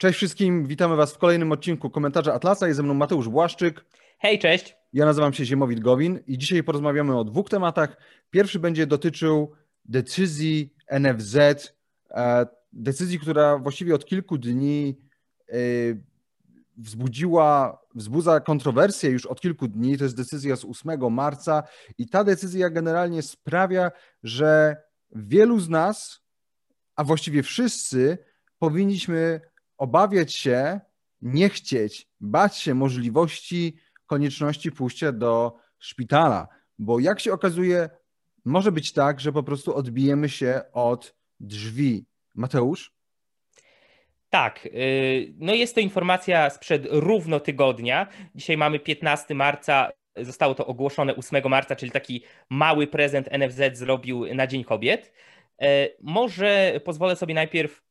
Cześć wszystkim, witamy Was w kolejnym odcinku Komentarza Atlasa. Jest ze mną Mateusz Błaszczyk. Hej, cześć. Ja nazywam się Ziemowit Gowin i dzisiaj porozmawiamy o dwóch tematach. Pierwszy będzie dotyczył decyzji NFZ, e, decyzji, która właściwie od kilku dni e, wzbudziła, wzbudza kontrowersję już od kilku dni. To jest decyzja z 8 marca i ta decyzja generalnie sprawia, że wielu z nas, a właściwie wszyscy, powinniśmy obawiać się, nie chcieć, bać się możliwości, konieczności pójścia do szpitala, bo jak się okazuje, może być tak, że po prostu odbijemy się od drzwi. Mateusz? Tak, y, no jest to informacja sprzed równo tygodnia. Dzisiaj mamy 15 marca, zostało to ogłoszone 8 marca, czyli taki mały prezent NFZ zrobił na Dzień Kobiet. Y, może pozwolę sobie najpierw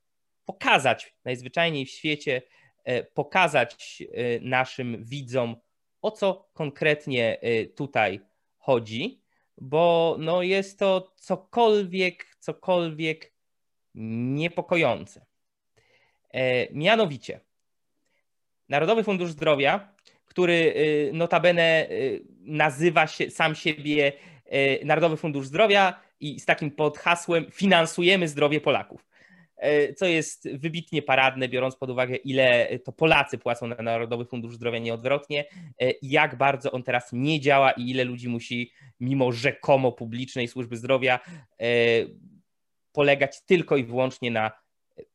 pokazać najzwyczajniej w świecie, e, pokazać e, naszym widzom, o co konkretnie e, tutaj chodzi, bo no jest to cokolwiek, cokolwiek niepokojące. Mianowicie, Narodowy Fundusz Zdrowia, który notabene nazywa się sam siebie Narodowy Fundusz Zdrowia i z takim podhasłem finansujemy zdrowie Polaków. E, co jest wybitnie paradne, biorąc pod uwagę, ile to Polacy płacą na Narodowy Fundusz Zdrowia nieodwrotnie, e, jak bardzo on teraz nie działa i ile ludzi musi, mimo rzekomo publicznej służby zdrowia, e, polegać tylko i wyłącznie na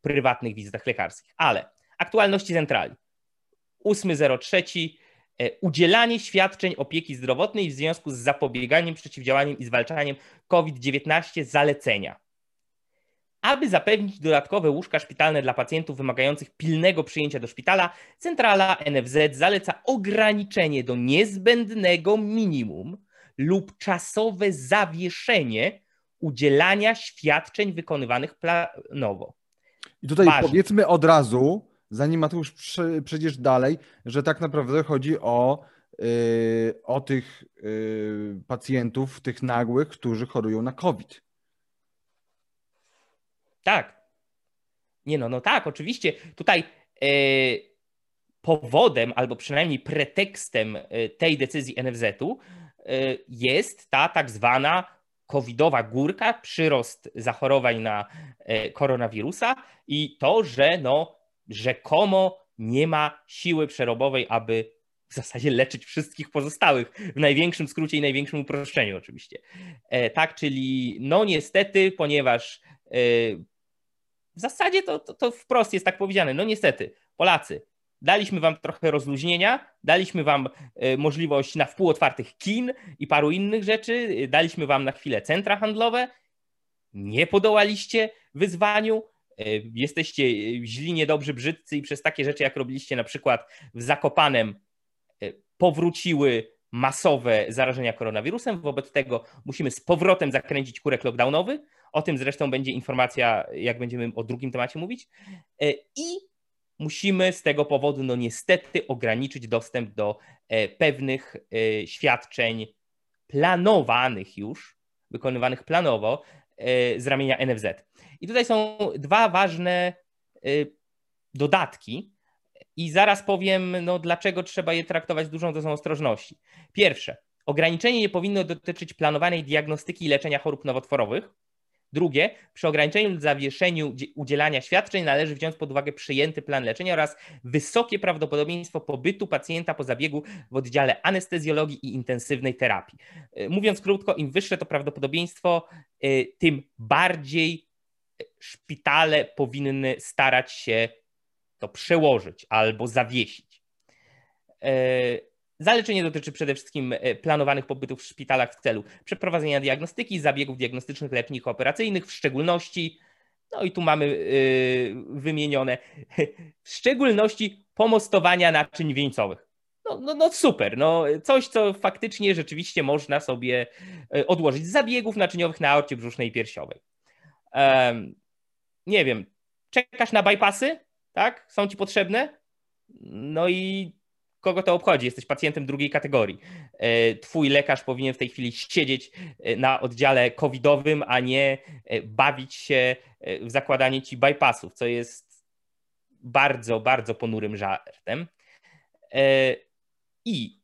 prywatnych wizytach lekarskich. Ale aktualności centrali. 8.03 udzielanie świadczeń opieki zdrowotnej w związku z zapobieganiem, przeciwdziałaniem i zwalczaniem COVID-19 zalecenia. Aby zapewnić dodatkowe łóżka szpitalne dla pacjentów wymagających pilnego przyjęcia do szpitala, centrala NFZ zaleca ograniczenie do niezbędnego minimum lub czasowe zawieszenie udzielania świadczeń wykonywanych planowo. I tutaj Ważne. powiedzmy od razu, zanim Mateusz przejdziesz dalej, że tak naprawdę chodzi o, yy, o tych yy, pacjentów, tych nagłych, którzy chorują na COVID. Tak. Nie no, no tak, oczywiście. Tutaj e, powodem, albo przynajmniej pretekstem e, tej decyzji NFZ-u e, jest ta tak zwana covidowa górka, przyrost zachorowań na koronawirusa i to, że no rzekomo nie ma siły przerobowej, aby w zasadzie leczyć wszystkich pozostałych, w największym skrócie i największym uproszczeniu oczywiście. Tak, czyli no niestety, ponieważ w zasadzie to, to, to wprost jest tak powiedziane. No niestety, Polacy, daliśmy wam trochę rozluźnienia, daliśmy wam e, możliwość na wpół otwartych kin i paru innych rzeczy, daliśmy wam na chwilę centra handlowe, nie podołaliście wyzwaniu, e, jesteście źli, niedobrzy, brzydcy i przez takie rzeczy, jak robiliście na przykład w Zakopanem, e, powróciły masowe zarażenia koronawirusem. Wobec tego musimy z powrotem zakręcić kurek lockdownowy. O tym zresztą będzie informacja, jak będziemy o drugim temacie mówić. E, I musimy z tego powodu, no niestety, ograniczyć dostęp do e, pewnych e, świadczeń planowanych już, wykonywanych planowo z ramienia NFZ. I tutaj są dwa ważne dodatki, i zaraz powiem, no, dlaczego trzeba je traktować z dużą dozą ostrożności. Pierwsze, ograniczenie nie powinno dotyczyć planowanej diagnostyki i leczenia chorób nowotworowych. Drugie, przy ograniczeniu lub zawieszeniu udzielania świadczeń należy wziąć pod uwagę przyjęty plan leczenia oraz wysokie prawdopodobieństwo pobytu pacjenta po zabiegu w oddziale anestezjologii i intensywnej terapii. E, mówiąc krótko, im wyższe to prawdopodobieństwo, e, tym bardziej szpitale powinny starać się to przełożyć albo zawiesić. E, zaleczenie dotyczy przede wszystkim e, planowanych pobytów w szpitalach w celu przeprowadzenia diagnostyki, zabiegów diagnostycznych, leczników operacyjnych, w szczególności, no i tu mamy e, wymienione, w szczególności pomostowania naczyń wieńcowych. No, no, no super, no coś, co faktycznie rzeczywiście można sobie odłożyć z zabiegów naczyniowych na aorcie brzusznej i piersiowej. Um, nie wiem, czekasz na bypassy? tak? Są ci potrzebne? No i kogo to obchodzi? Jesteś pacjentem drugiej kategorii. E, twój lekarz powinien w tej chwili siedzieć e, na oddziale covidowym, a nie e, bawić się w zakładanie ci bypassów, co jest bardzo, bardzo ponurym żartem. I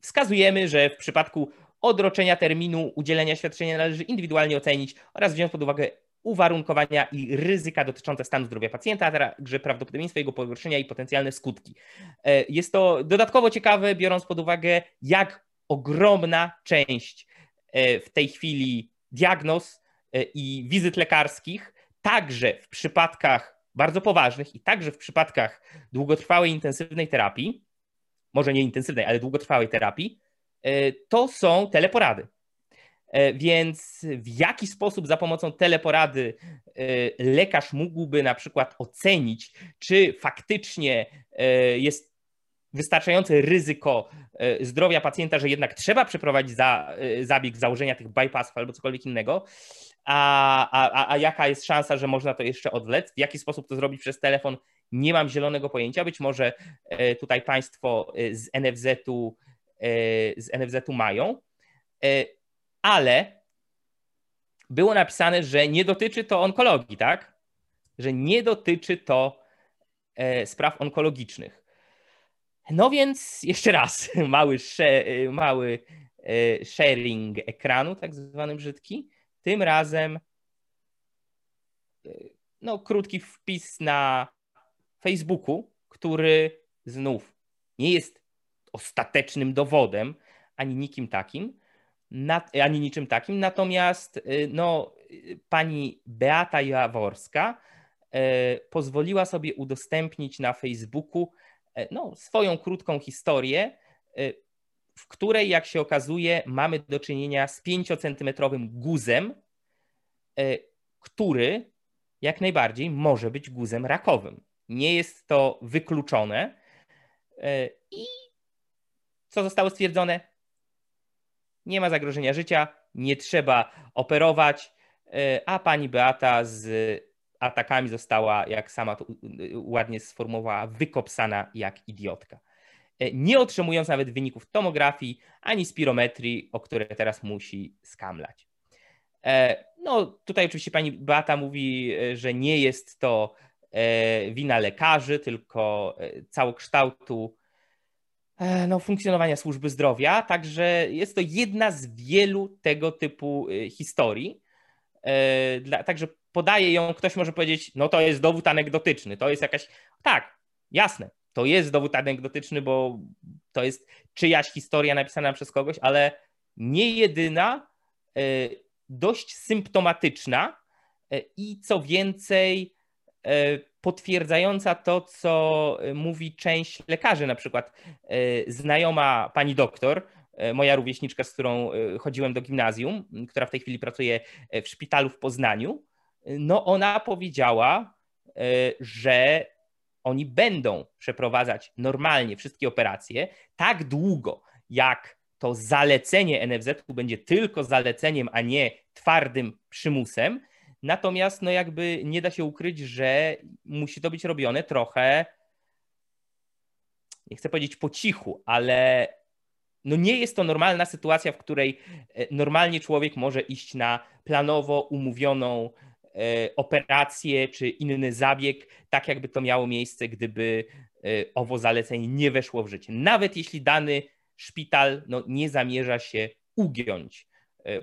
wskazujemy, że w przypadku odroczenia terminu udzielenia świadczenia należy indywidualnie ocenić oraz wziąć pod uwagę uwarunkowania i ryzyka dotyczące stanu zdrowia pacjenta, a także prawdopodobieństwo jego pogorszenia i potencjalne skutki. E, jest to dodatkowo ciekawe, biorąc pod uwagę, jak ogromna część e, w tej chwili diagnoz e, i wizyt lekarskich, także w przypadkach bardzo poważnych i także w przypadkach długotrwałej intensywnej terapii, może nie intensywnej, ale długotrwałej terapii, to są teleporady. E, więc w jaki sposób za pomocą teleporady e, lekarz mógłby na przykład ocenić, czy faktycznie e, jest wystarczające ryzyko zdrowia pacjenta, że jednak trzeba przeprowadzić za, zabieg założenia tych bypassów albo cokolwiek innego, a, a, a jaka jest szansa, że można to jeszcze odwlec? W jaki sposób to zrobić przez telefon? Nie mam zielonego pojęcia. Być może tutaj Państwo z NFZ-u, z NFZ-u mają ale było napisane, że nie dotyczy to onkologii, tak? Że nie dotyczy to e, spraw onkologicznych. No więc jeszcze raz, mały, mały e, sharing ekranu, tak zwany brzydki. Tym razem e, no, krótki wpis na Facebooku, który znów nie jest ostatecznym dowodem ani nikim takim, ani niczym takim. Natomiast y, no, pani Beata Jaworska y, pozwoliła sobie udostępnić na Facebooku y, no, swoją krótką historię, w której, jak się okazuje, mamy do czynienia z 5-centymetrowym guzem, który jak najbardziej może być guzem rakowym. Nie jest to wykluczone. I co zostało stwierdzone? Nie ma zagrożenia życia, nie trzeba operować, e, a pani Beata z atakami została, jak sama to ładnie sformułowała, wykopsana jak idiotka. E, nie otrzymując nawet wyników tomografii ani spirometrii, o które teraz musi skamlać. E, no, tutaj oczywiście pani Beata mówi, że nie jest to wina lekarzy, tylko całokształtu no, funkcjonowania służby zdrowia, także jest to jedna z wielu tego typu y, historii. E, także podaje ją, ktoś może powiedzieć, no to jest dowód anegdotyczny, to jest jakaś. Tak, jasne, to jest dowód anegdotyczny, bo to jest czyjaś historia napisana przez kogoś, ale nie jedyna, e, dość symptomatyczna i co więcej, potwierdzająca to, co e, mówi część lekarzy, na przykład e, znajoma pani doktor, e, moja rówieśniczka, z którą chodziłem do gimnazjum, która w tej chwili pracuje w szpitalu w Poznaniu, no ona powiedziała, że oni będą przeprowadzać normalnie wszystkie operacje tak długo, jak to zalecenie NFZ będzie tylko zaleceniem, a nie twardym przymusem, Natomiast no jakby nie da się ukryć, że musi to być robione trochę, nie chcę powiedzieć po cichu, ale no nie jest to normalna sytuacja, w której e, normalnie człowiek może iść na planowo umówioną e, operację czy inny zabieg, tak jakby to miało miejsce, gdyby e, owo zalecenie nie weszło w życie. Nawet jeśli dany szpital no, nie zamierza się ugiąć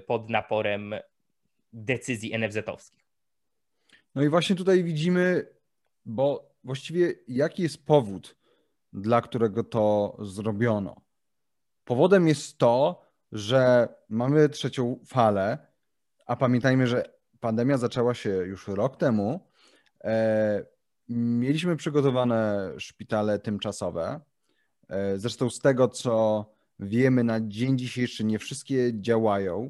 pod naporem decyzji NFZ-owskich. No i właśnie tutaj widzimy, bo właściwie jaki jest powód, dla którego to zrobiono? Powodem jest to, że mamy trzecią falę, a pamiętajmy, że pandemia zaczęła się już rok temu. E, mieliśmy przygotowane szpitale tymczasowe. E, zresztą z tego, co wiemy na dzień dzisiejszy, nie wszystkie działają.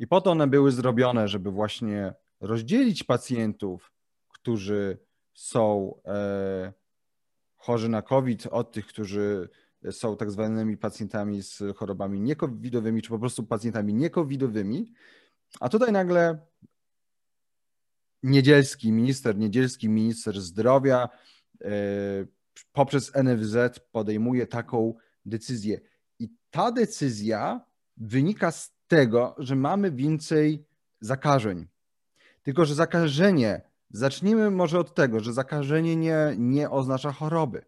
I po to one były zrobione, żeby właśnie rozdzielić pacjentów, którzy są e, chorzy na COVID, od tych, którzy są tak zwanymi pacjentami z chorobami niekowidowymi, czy po prostu pacjentami niekowidowymi. A tutaj nagle Niedzielski, minister Niedzielski, minister zdrowia e, poprzez NFZ podejmuje taką decyzję. I ta decyzja wynika z tego, że mamy więcej zakażeń. Tylko, że zakażenie Zacznijmy może od tego, że zakażenie nie, nie oznacza choroby.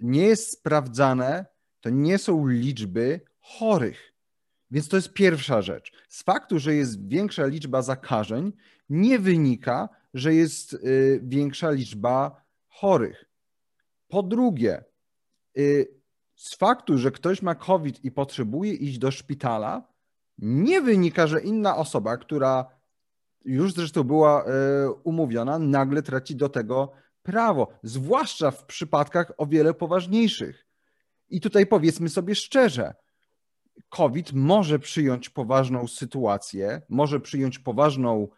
Nie jest sprawdzane, to nie są liczby chorych. Więc to jest pierwsza rzecz. Z faktu, że jest większa liczba zakażeń, nie wynika, że jest y, większa liczba chorych. Po drugie, y, z faktu, że ktoś ma COVID i potrzebuje iść do szpitala, nie wynika, że inna osoba, która już zresztą była y, umówiona, nagle traci do tego prawo, zwłaszcza w przypadkach o wiele poważniejszych. I tutaj powiedzmy sobie szczerze, COVID może przyjąć poważną sytuację, może przyjąć poważną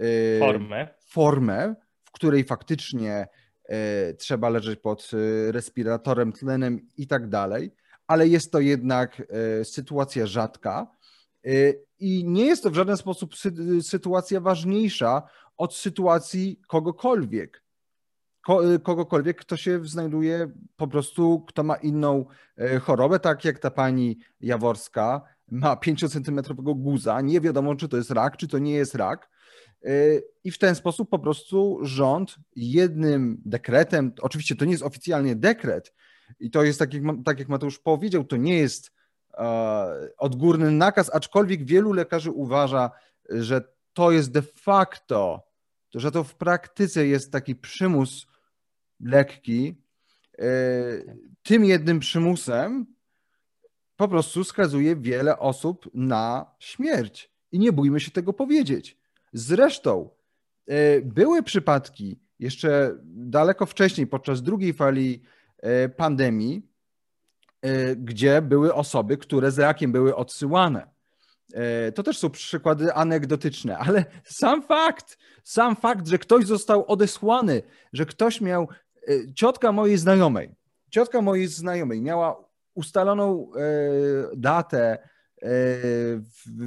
y, formę, formę w której faktycznie trzeba leżeć pod y, respiratorem, tlenem i tak dalej, ale jest to jednak sytuacja rzadka i nie jest to w żaden sposób sytuacja ważniejsza od sytuacji kogokolwiek. Kogokolwiek, kto się znajduje po prostu, kto ma inną e, chorobę, tak jak ta pani Jaworska ma 5-centymetrowego guza, nie wiadomo, czy to jest rak, czy to nie jest rak. E, I w ten sposób po prostu rząd jednym dekretem, oczywiście to nie jest oficjalnie dekret, i to jest tak jak, tak jak Mateusz powiedział, to nie jest e, odgórny nakaz, aczkolwiek wielu lekarzy uważa, że to jest de facto, że to w praktyce jest taki przymus lekki, e, tym jednym przymusem po prostu skazuje wiele osób na śmierć. I nie bójmy się tego powiedzieć. Zresztą e, były przypadki jeszcze daleko wcześniej, podczas drugiej fali e, pandemii, gdzie były osoby, które z rakiem były odsyłane. To też są przykłady anegdotyczne, ale sam fakt, sam fakt, że ktoś został odesłany, że ktoś miał ciotka mojej znajomej, ciotka mojej znajomej miała ustaloną e, datę e,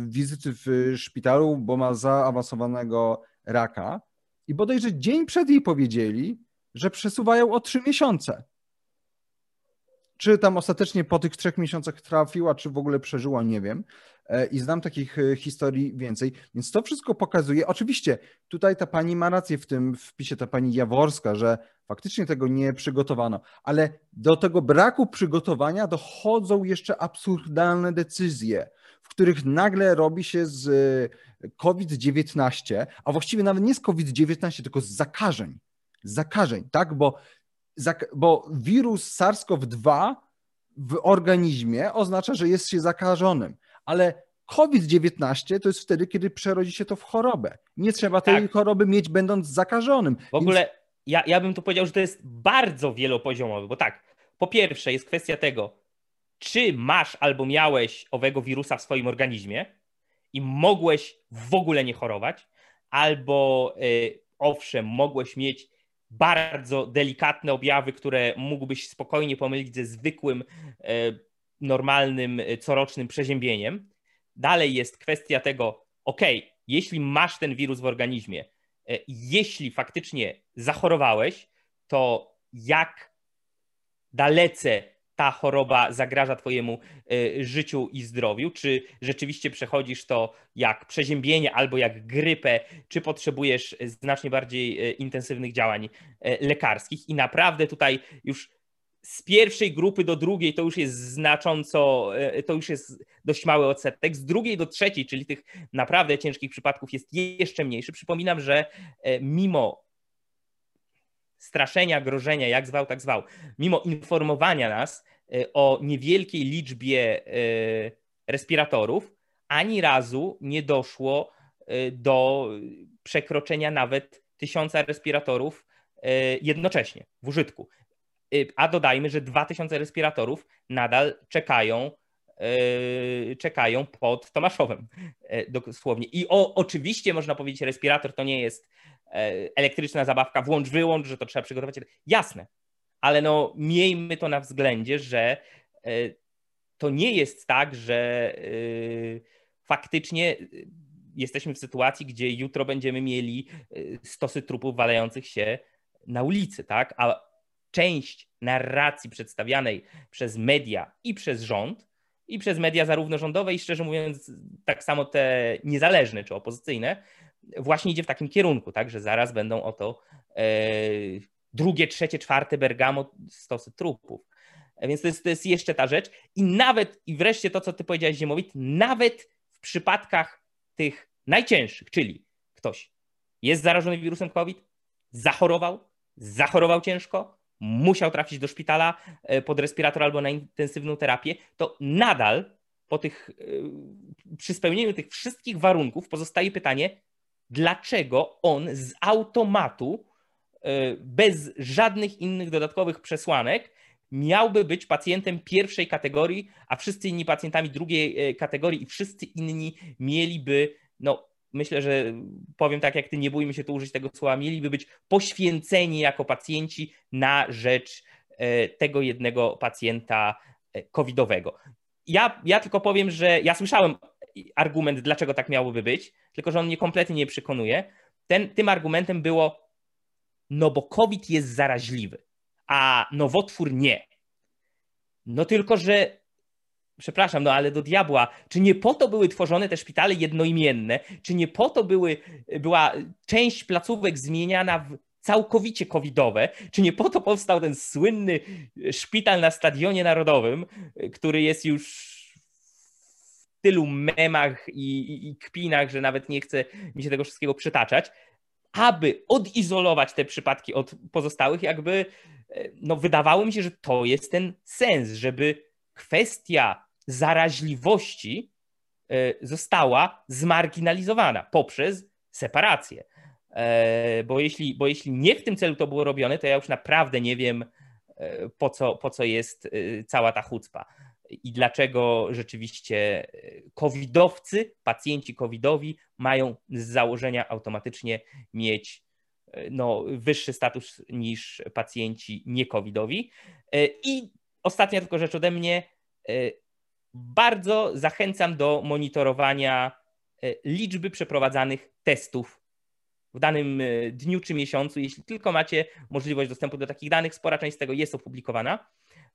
wizyty w szpitalu, bo ma zaawansowanego raka i bodajże dzień przed jej powiedzieli, że przesuwają o trzy miesiące. Czy tam ostatecznie po tych trzech miesiącach trafiła, czy w ogóle przeżyła, nie wiem. E, I znam takich e, historii więcej. Więc to wszystko pokazuje. Oczywiście tutaj ta pani ma rację w tym wpisie, ta pani Jaworska, że faktycznie tego nie przygotowano, ale do tego braku przygotowania dochodzą jeszcze absurdalne decyzje, w których nagle robi się z e, COVID-19, a właściwie nawet nie z COVID-19, tylko z zakażeń. zakażeń, tak? Bo bo wirus SARS-CoV-2 w organizmie oznacza, że jest się zakażonym, ale COVID-19 to jest wtedy, kiedy przerodzi się to w chorobę. Nie trzeba tej tak. choroby mieć, będąc zakażonym. W ogóle. Ja, ja bym tu powiedział, że to jest bardzo wielopoziomowy, bo tak, po pierwsze jest kwestia tego, czy masz albo miałeś owego wirusa w swoim organizmie i mogłeś w ogóle nie chorować, albo yy, owszem, mogłeś mieć bardzo delikatne objawy, które mógłbyś spokojnie pomylić ze zwykłym, e, normalnym, e, corocznym przeziębieniem. Dalej jest kwestia tego, ok, jeśli masz ten wirus w organizmie, jeśli faktycznie zachorowałeś, to jak dalece ta choroba zagraża Twojemu e, życiu i zdrowiu? Czy rzeczywiście przechodzisz to jak przeziębienie albo jak grypę, czy potrzebujesz znacznie bardziej e, intensywnych działań e, lekarskich? I naprawdę tutaj już z pierwszej grupy do drugiej to już jest znacząco, to już jest dość mały odsetek. Z drugiej do trzeciej, czyli tych naprawdę ciężkich przypadków jest jeszcze mniejszy. Przypominam, że mimo straszenia, grożenia, jak zwał, tak zwał, mimo informowania nas e, o niewielkiej liczbie e, respiratorów, ani razu nie doszło e, do przekroczenia nawet tysiąca respiratorów jednocześnie w użytku. A dodajmy, że 2000 respiratorów nadal czekają czekają pod Tomaszowem dosłownie. I o, oczywiście można powiedzieć, respirator to nie jest E, elektryczna zabawka, włącz, wyłącz, że to trzeba przygotować. Jasne, ale no miejmy to na względzie, że e, to nie jest tak, że faktycznie jesteśmy w sytuacji, gdzie jutro będziemy mieli stosy trupów walających się na ulicy, tak? A część narracji przedstawianej przez media i przez rząd, i przez media zarówno rządowe, i szczerze mówiąc, tak samo te niezależne czy opozycyjne, właśnie idzie w takim kierunku, tak, że zaraz będą oto e, drugie, trzecie, czwarte Bergamo stosy trupów. Więc to jest, to jest jeszcze ta rzecz. I nawet, i wreszcie to, co ty powiedziałeś, Ziemowit, nawet w przypadkach tych najcięższych, czyli ktoś jest zarażony wirusem COVID, zachorował, zachorował ciężko, musiał trafić do szpitala e, pod respirator albo na intensywną terapię, to nadal po tych, e, przy spełnieniu tych wszystkich warunków pozostaje pytanie, dlaczego on z automatu, e, bez żadnych innych dodatkowych przesłanek, miałby być pacjentem pierwszej kategorii, a wszyscy inni pacjentami drugiej kategorii i wszyscy inni mieliby no, myślę, że powiem tak jak ty, nie bójmy się tu użyć tego słowa, mieliby być poświęceni jako pacjenci na rzecz e, tego jednego pacjenta e, covidowego. Ja, ja tylko powiem, że ja słyszałem argument, dlaczego tak miałoby być, tylko że on mnie kompletnie nie przekonuje. Ten, tym argumentem było, no bo COVID jest zaraźliwy, a nowotwór nie. No tylko, że przepraszam, no ale do diabła, czy nie po to były tworzone te szpitale jednoimienne, czy nie po to były, była część placówek zmieniana w całkowicie covidowe, czy nie po to powstał ten słynny szpital na Stadionie Narodowym, który jest już w tylu memach i, i, i kpinach, że nawet nie chce mi się tego wszystkiego przytaczać, aby odizolować te przypadki od pozostałych, jakby no wydawało mi się, że to jest ten sens, żeby kwestia zaraźliwości e, została zmarginalizowana poprzez separację. E, bo jeśli, bo jeśli nie w tym celu to było robione, to ja już naprawdę nie wiem, e, po co, po co jest cała ta chucpa i dlaczego rzeczywiście covidowcy, pacjenci covidowi mają z założenia automatycznie mieć no, wyższy status niż pacjenci nie-covidowi. I ostatnia tylko rzecz ode mnie bardzo zachęcam do monitorowania e, liczby przeprowadzanych testów w danym e, dniu czy miesiącu. Jeśli tylko macie możliwość dostępu do takich danych, spora część z tego jest opublikowana,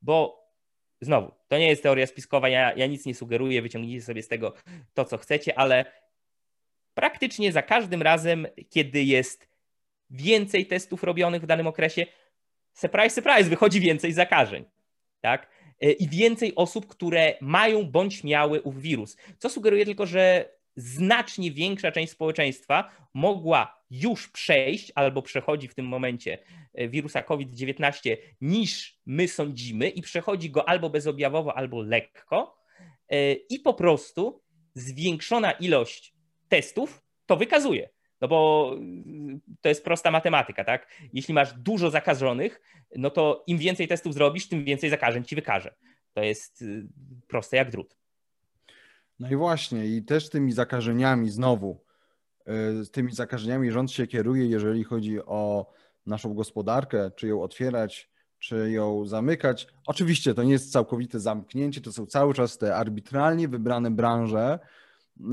bo znowu, to nie jest teoria spiskowa, ja, ja nic nie sugeruję, wyciągnijcie sobie z tego to, co chcecie, ale praktycznie za każdym razem, kiedy jest więcej testów robionych w danym okresie, surprise, surprise, wychodzi więcej zakażeń. Tak? E, i więcej osób, które mają bądź miały ów wirus. Co sugeruje tylko, że znacznie większa część społeczeństwa mogła już przejść albo przechodzi w tym momencie e, wirusa COVID-19 niż my sądzimy i przechodzi go albo bezobjawowo, albo lekko. E, I po prostu zwiększona ilość testów to wykazuje. No bo to jest prosta matematyka, tak? Jeśli masz dużo zakażonych, no to im więcej testów zrobisz, tym więcej zakażeń ci wykaże. To jest y, proste jak drut. No i właśnie, i też tymi zakażeniami znowu, y, tymi zakażeniami rząd się kieruje, jeżeli chodzi o naszą gospodarkę, czy ją otwierać, czy ją zamykać. Oczywiście to nie jest całkowite zamknięcie, to są cały czas te arbitralnie wybrane branże.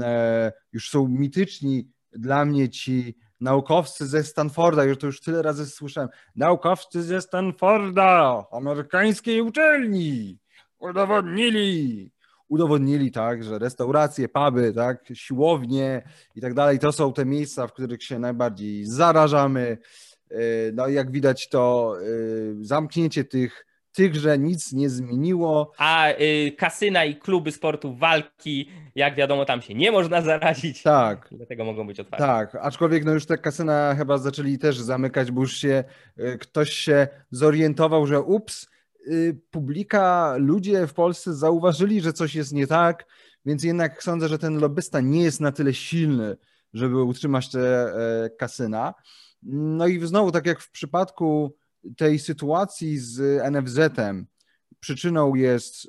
E, już są mityczni dla mnie ci naukowcy ze Stanforda, już to już tyle razy słyszałem, naukowcy ze Stanforda, amerykańskiej uczelni, udowodnili, udowodnili tak, że restauracje, puby, tak, siłownie i tak dalej, to są te miejsca, w których się najbardziej zarażamy. Y, no jak widać to y, zamknięcie tych tychże nic nie zmieniło. A y, kasyna i kluby sportu walki, jak wiadomo, tam się nie można zarazić. Tak. Dlatego mogą być otwarte. Tak, aczkolwiek no już te kasyna chyba zaczęli też zamykać, bo już się y, ktoś się zorientował, że ups, y, publika, ludzie w Polsce zauważyli, że coś jest nie tak, więc jednak sądzę, że ten lobbysta nie jest na tyle silny, żeby utrzymać te e, kasyna. No i znowu, tak jak w przypadku tej sytuacji z NFZ-em przyczyną jest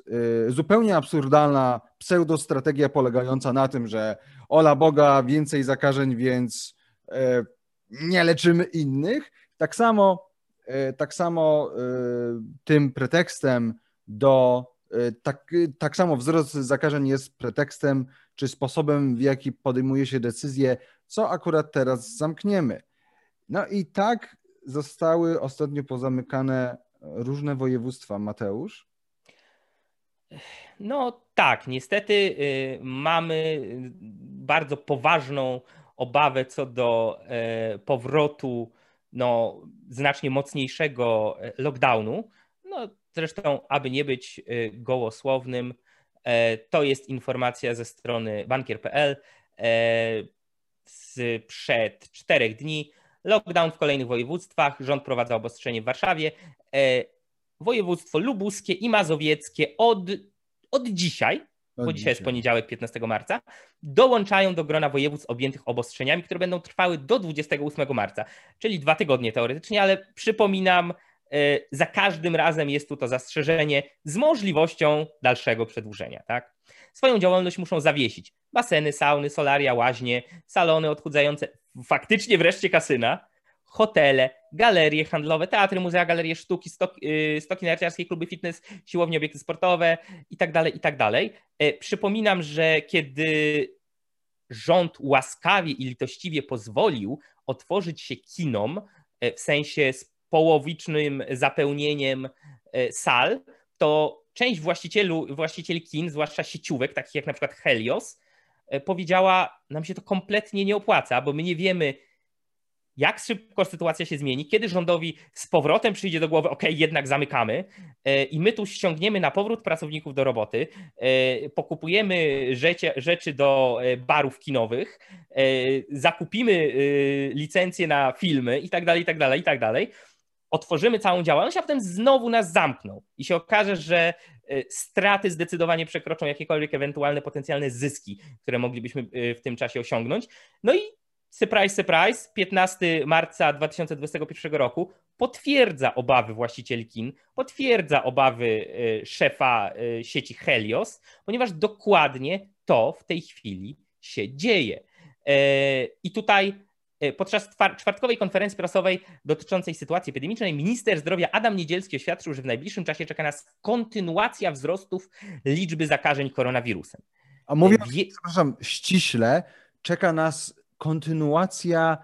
y, zupełnie absurdalna pseudostrategia polegająca na tym, że ola Boga, więcej zakażeń, więc y, nie leczymy innych. Tak samo, y, tak samo tym pretekstem do tak, tak samo wzrost zakażeń jest pretekstem czy sposobem, w jaki podejmuje się decyzję, co akurat teraz zamkniemy. No i tak zostały ostatnio pozamykane różne województwa, Mateusz? No tak, niestety y, mamy bardzo poważną obawę co do powrotu no, znacznie mocniejszego lockdownu. No, zresztą, aby nie być gołosłownym, to jest informacja ze strony bankier.pl sprzed czterech dni. Lockdown w kolejnych województwach. Rząd prowadza obostrzenie w Warszawie. E, województwo lubuskie i mazowieckie od, od dzisiaj, od bo dzisiaj jest poniedziałek 15 marca, dołączają do grona województw objętych obostrzeniami, które będą trwały do 28 marca, czyli dwa tygodnie teoretycznie, ale przypominam, e, za każdym razem jest tu to zastrzeżenie z możliwością dalszego przedłużenia. Tak? Swoją działalność muszą zawiesić baseny, sauny, solaria, łaźnie, salony odchudzające, faktycznie wreszcie kasyna, hotele, galerie handlowe, teatry, muzea, galerie sztuki, stoki, yy, stoki narciarskie, kluby fitness, siłownie, obiekty sportowe itd., tak itd. Tak e, przypominam, że kiedy rząd łaskawie i litościwie pozwolił otworzyć się kinom, e, w sensie z połowicznym zapełnieniem e, sal, to część właścicieli kin, zwłaszcza sieciówek, takich jak na przykład Helios, powiedziała, nam się to kompletnie nie opłaca, bo my nie wiemy, jak szybko sytuacja się zmieni, kiedy rządowi z powrotem przyjdzie do głowy, ok, jednak zamykamy e, i my tu ściągniemy na powrót pracowników do roboty, e, pokupujemy rzeczy, rzeczy do barów kinowych, zakupimy licencje na filmy i tak dalej, i tak dalej, i tak dalej. Otworzymy całą działalność, a potem znowu nas zamkną. I się okaże, że e, straty zdecydowanie przekroczą jakiekolwiek ewentualne potencjalne zyski, które moglibyśmy e, w tym czasie osiągnąć. No i surprise, surprise, 15 marca 2021 roku potwierdza obawy właścicieli kin, potwierdza obawy e, szefa sieci Helios, ponieważ dokładnie to w tej chwili się dzieje. I tutaj E, podczas czwartkowej konferencji prasowej dotyczącej sytuacji epidemicznej minister zdrowia Adam Niedzielski oświadczył, że w najbliższym czasie czeka nas kontynuacja wzrostów liczby zakażeń koronawirusem. A mówiąc, e, Wie... przepraszam, ściśle, czeka nas kontynuacja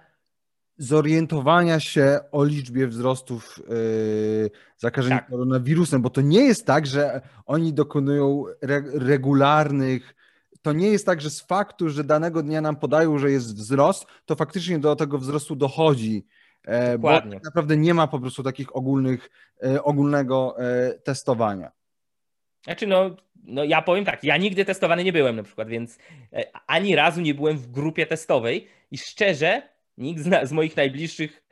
zorientowania się o liczbie wzrostów yy, zakażeń tak. koronawirusem, bo to nie jest tak, że oni dokonują re regularnych to nie jest tak, że z faktu, że danego dnia nam podają, że jest wzrost, to faktycznie do tego wzrostu dochodzi. E, Dokładnie. Bo tak naprawdę nie ma po prostu takich ogólnych, e, ogólnego e, testowania. Znaczy, no, no ja powiem tak, ja nigdy testowany nie byłem na przykład, więc ani razu nie byłem w grupie testowej i szczerze, nikt z, z moich najbliższych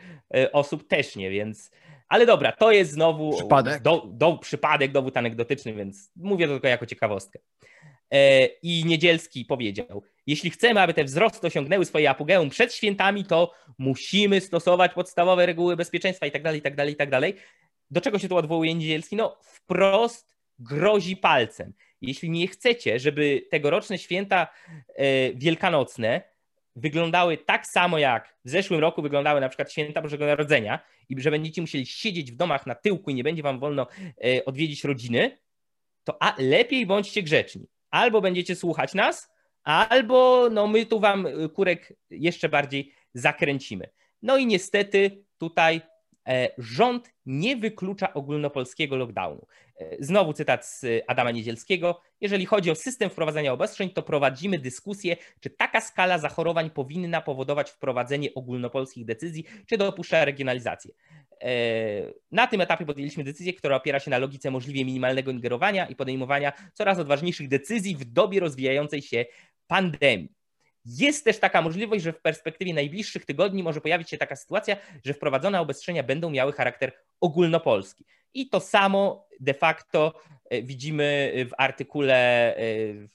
osób też nie, więc. Ale dobra, to jest znowu przypadek, do, do, przypadek dowód anegdotyczny, więc mówię to tylko jako ciekawostkę. E, I Niedzielski powiedział: Jeśli chcemy, aby te wzrosty osiągnęły swoje apogeum przed świętami, to musimy stosować podstawowe reguły bezpieczeństwa itd., itd., itd. Do czego się tu odwołuje Niedzielski? No, wprost grozi palcem. Jeśli nie chcecie, żeby tegoroczne święta e, wielkanocne wyglądały tak samo jak w zeszłym roku wyglądały na przykład święta Bożego Narodzenia i że będziecie musieli siedzieć w domach na tyłku i nie będzie wam wolno e, odwiedzić rodziny, to a lepiej bądźcie grzeczni albo będziecie słuchać nas, albo no my tu wam y, kurek jeszcze bardziej zakręcimy. No i niestety tutaj e, rząd nie wyklucza ogólnopolskiego lockdownu. E, znowu cytat z Adama Niedzielskiego. Jeżeli chodzi o system wprowadzania obostrzeń, to prowadzimy dyskusję, czy taka skala zachorowań powinna powodować wprowadzenie ogólnopolskich decyzji, czy dopuszcza regionalizację. E, na tym etapie podjęliśmy decyzję, która opiera się na logice możliwie minimalnego ingerowania i podejmowania coraz odważniejszych decyzji w dobie rozwijającej się pandemii. Jest też taka możliwość, że w perspektywie najbliższych tygodni może pojawić się taka sytuacja, że wprowadzone obostrzenia będą miały charakter ogólnopolski. I to samo de facto e, widzimy w artykule e,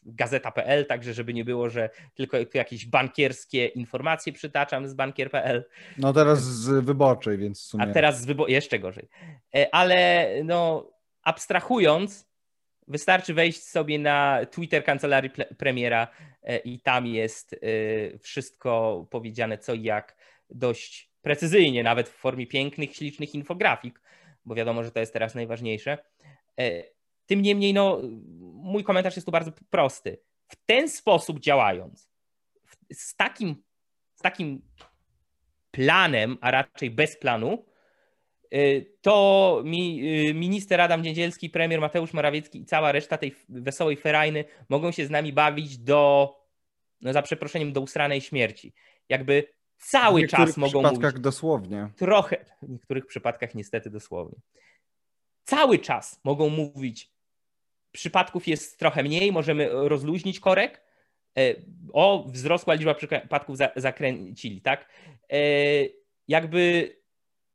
gazeta.pl, także żeby nie było, że tylko jakieś bankierskie informacje przytaczam z bankier.pl. No teraz z wyborczej, więc w sumie... A teraz z wyborczej, jeszcze gorzej. E, ale no abstrahując, wystarczy wejść sobie na Twitter kancelarii premiera i tam jest wszystko powiedziane co i jak dość precyzyjnie, nawet w formie pięknych, ślicznych infografik bo wiadomo, że to jest teraz najważniejsze. E, tym niemniej, no, mój komentarz jest tu bardzo prosty. W ten sposób działając, z takim, z takim planem, a raczej bez planu, e, to mi, e, minister Adam Niedzielski, premier Mateusz Morawiecki i cała reszta tej wesołej ferajny mogą się z nami bawić do no za przeproszeniem, do usranej śmierci. Jakby cały czas mogą mówić. W niektórych przypadkach dosłownie. Trochę, w niektórych przypadkach niestety dosłownie. Cały czas mogą mówić, przypadków jest trochę mniej, możemy rozluźnić korek, e, o, wzrosła liczba przypadków zakręcili, tak? E, jakby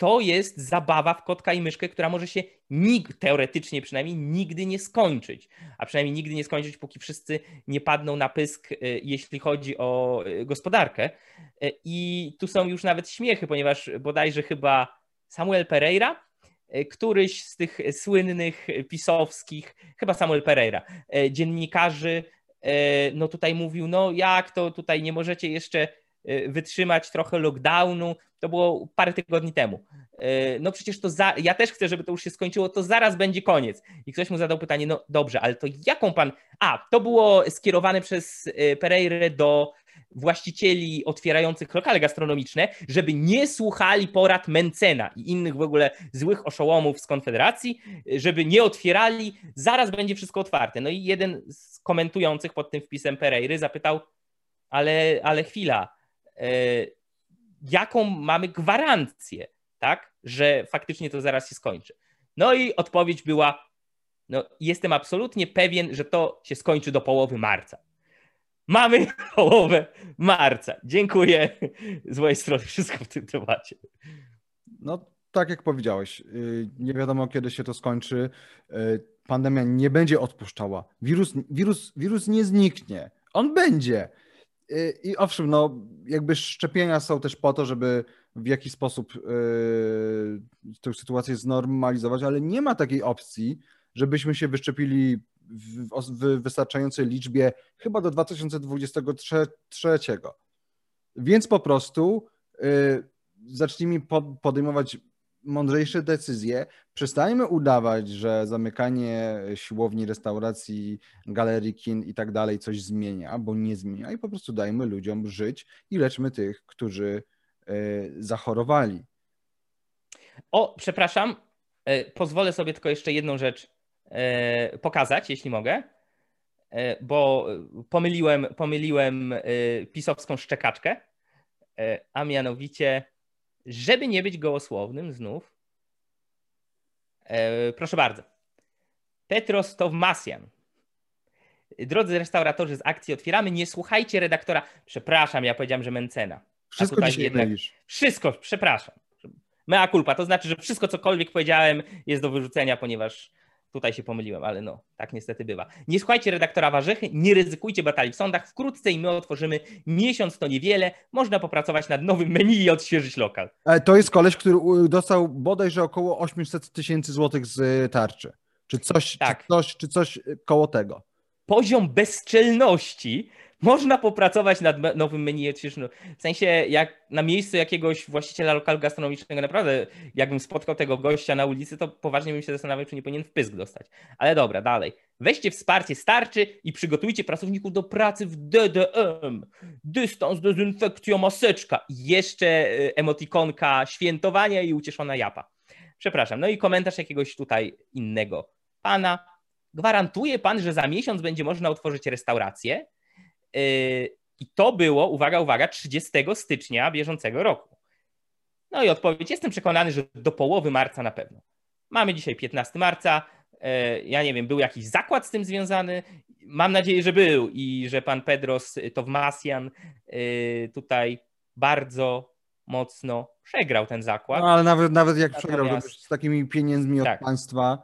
to jest zabawa w kotka i myszkę, która może się nikt, teoretycznie przynajmniej, nigdy nie skończyć. A przynajmniej nigdy nie skończyć, póki wszyscy nie padną na pysk, e, jeśli chodzi o e, gospodarkę. E, I tu są już nawet śmiechy, ponieważ bodajże chyba Samuel Pereira, któryś z tych słynnych pisowskich, chyba Samuel Pereira, dziennikarzy, no tutaj mówił, no jak to tutaj nie możecie jeszcze wytrzymać trochę lockdownu, to było parę tygodni temu. E, no przecież to za, ja też chcę, żeby to już się skończyło, to zaraz będzie koniec. I ktoś mu zadał pytanie, no dobrze, ale to jaką pan. A, to było skierowane przez e, Pereira do właścicieli otwierających lokale gastronomiczne, żeby nie słuchali porad Mencena i innych w ogóle złych oszołomów z Konfederacji, żeby nie otwierali, zaraz będzie wszystko otwarte. No i jeden z komentujących pod tym wpisem Pereiry zapytał, ale, ale chwila, jaką mamy gwarancję, tak, że faktycznie to zaraz się skończy. No i odpowiedź była, no jestem absolutnie pewien, że to się skończy do połowy marca. Mamy połowę marca. Dziękuję z mojej strony wszystko w tym temacie. No tak jak powiedziałeś, y, nie wiadomo kiedy się to skończy. Y, pandemia nie będzie odpuszczała. Wirus, wirus, wirus nie zniknie. On będzie. I owszem, no jakby szczepienia są też po to, żeby w jakiś sposób yy, tę sytuację znormalizować, ale nie ma takiej opcji, żebyśmy się wyszczepili w, w wystarczającej liczbie chyba do 2023. Więc po prostu yy, zacznijmy podejmować mądrzejsze decyzje. Przestańmy udawać, że zamykanie siłowni, restauracji, galerii, kin i tak dalej coś zmienia, bo nie zmienia i po prostu dajmy ludziom żyć i leczmy tych, którzy y, zachorowali. O, przepraszam, y, pozwolę sobie tylko jeszcze jedną rzecz y, pokazać, jeśli mogę, bo pomyliłem, pomyliłem pisowską szczekaczkę, a mianowicie żeby nie być gołosłownym znów, e, proszę bardzo. Petros Towmasjan. Drodzy restauratorzy z akcji otwieramy, nie słuchajcie redaktora. Przepraszam, ja powiedziałem, że Mencena. Wszystko dzisiaj jednak... Wszystko, przepraszam. Mea culpa, to znaczy, że wszystko cokolwiek powiedziałem jest do wyrzucenia, ponieważ Tutaj się pomyliłem, ale no, tak niestety bywa. Nie słuchajcie redaktora Warzechy, nie ryzykujcie batalii w sądach. Wkrótce i my otworzymy miesiąc, to niewiele. Można popracować nad nowym menu i odświeżyć lokal. E, to jest koleś, który dostał bodajże około 800 tysięcy złotych z e, tarczy. Czy coś, tak. czy coś, czy coś koło tego. Poziom bezczelności można popracować nad nowym menu. No, w sensie, jak na miejscu jakiegoś właściciela lokalu gastronomicznego, naprawdę, jakbym spotkał tego gościa na ulicy, to poważnie bym się zastanawiał, czy nie powinien wpysk dostać. Ale dobra, dalej. Weźcie wsparcie starczy i przygotujcie pracowników do pracy w DDM. Dystans, dezynfekcja, maseczka. Jeszcze e, emotikonka świętowania i ucieszona japa. Przepraszam. No i komentarz jakiegoś tutaj innego pana. Gwarantuje pan, że za miesiąc będzie można otworzyć restaurację? Yy, I to było, uwaga, uwaga, 30 stycznia bieżącego roku. No i odpowiedź, jestem przekonany, że do połowy marca na pewno. Mamy dzisiaj 15 marca. Yy, ja nie wiem, był jakiś zakład z tym związany? Mam nadzieję, że był i że pan Pedros Towmasjan yy, tutaj bardzo mocno przegrał ten zakład. No, ale nawet, nawet jak Natomiast... przegrał, to z takimi pieniędzmi od tak. państwa.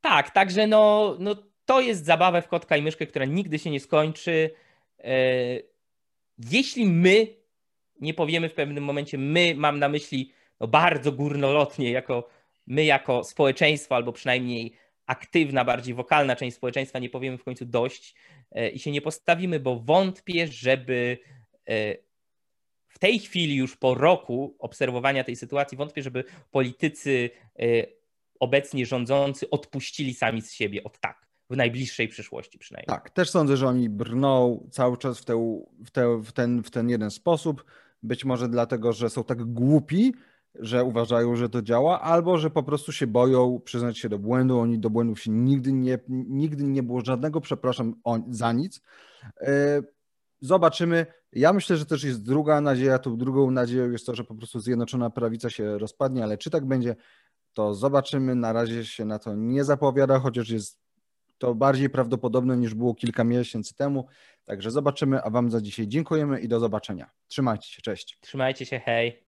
Tak, także no, no to jest zabawa w kotka i myszkę, która nigdy się nie skończy. E, jeśli my nie powiemy w pewnym momencie, my mam na myśli no bardzo górnolotnie, jako my jako społeczeństwo, albo przynajmniej aktywna, bardziej wokalna część społeczeństwa, nie powiemy w końcu dość e, i się nie postawimy, bo wątpię, żeby e, w tej chwili, już po roku obserwowania tej sytuacji, wątpię, żeby politycy obecnie rządzący odpuścili sami z siebie od tak w najbliższej przyszłości przynajmniej. Tak, też sądzę, że oni brną cały czas w, te, w, te, w, ten, w ten jeden sposób. Być może dlatego, że są tak głupi, że uważają, że to działa, albo że po prostu się boją przyznać się do błędu. Oni do błędów się nigdy nie, nigdy nie było żadnego, przepraszam za nic. E, zobaczymy. Ja myślę, że też jest druga nadzieja. Tą drugą nadzieją jest to, że po prostu Zjednoczona Prawica się rozpadnie, ale czy tak będzie, to zobaczymy. Na razie się na to nie zapowiada, chociaż jest to bardziej prawdopodobne niż było kilka miesięcy temu. Także zobaczymy, a Wam za dzisiaj dziękujemy i do zobaczenia. Trzymajcie się, cześć. Trzymajcie się, hej.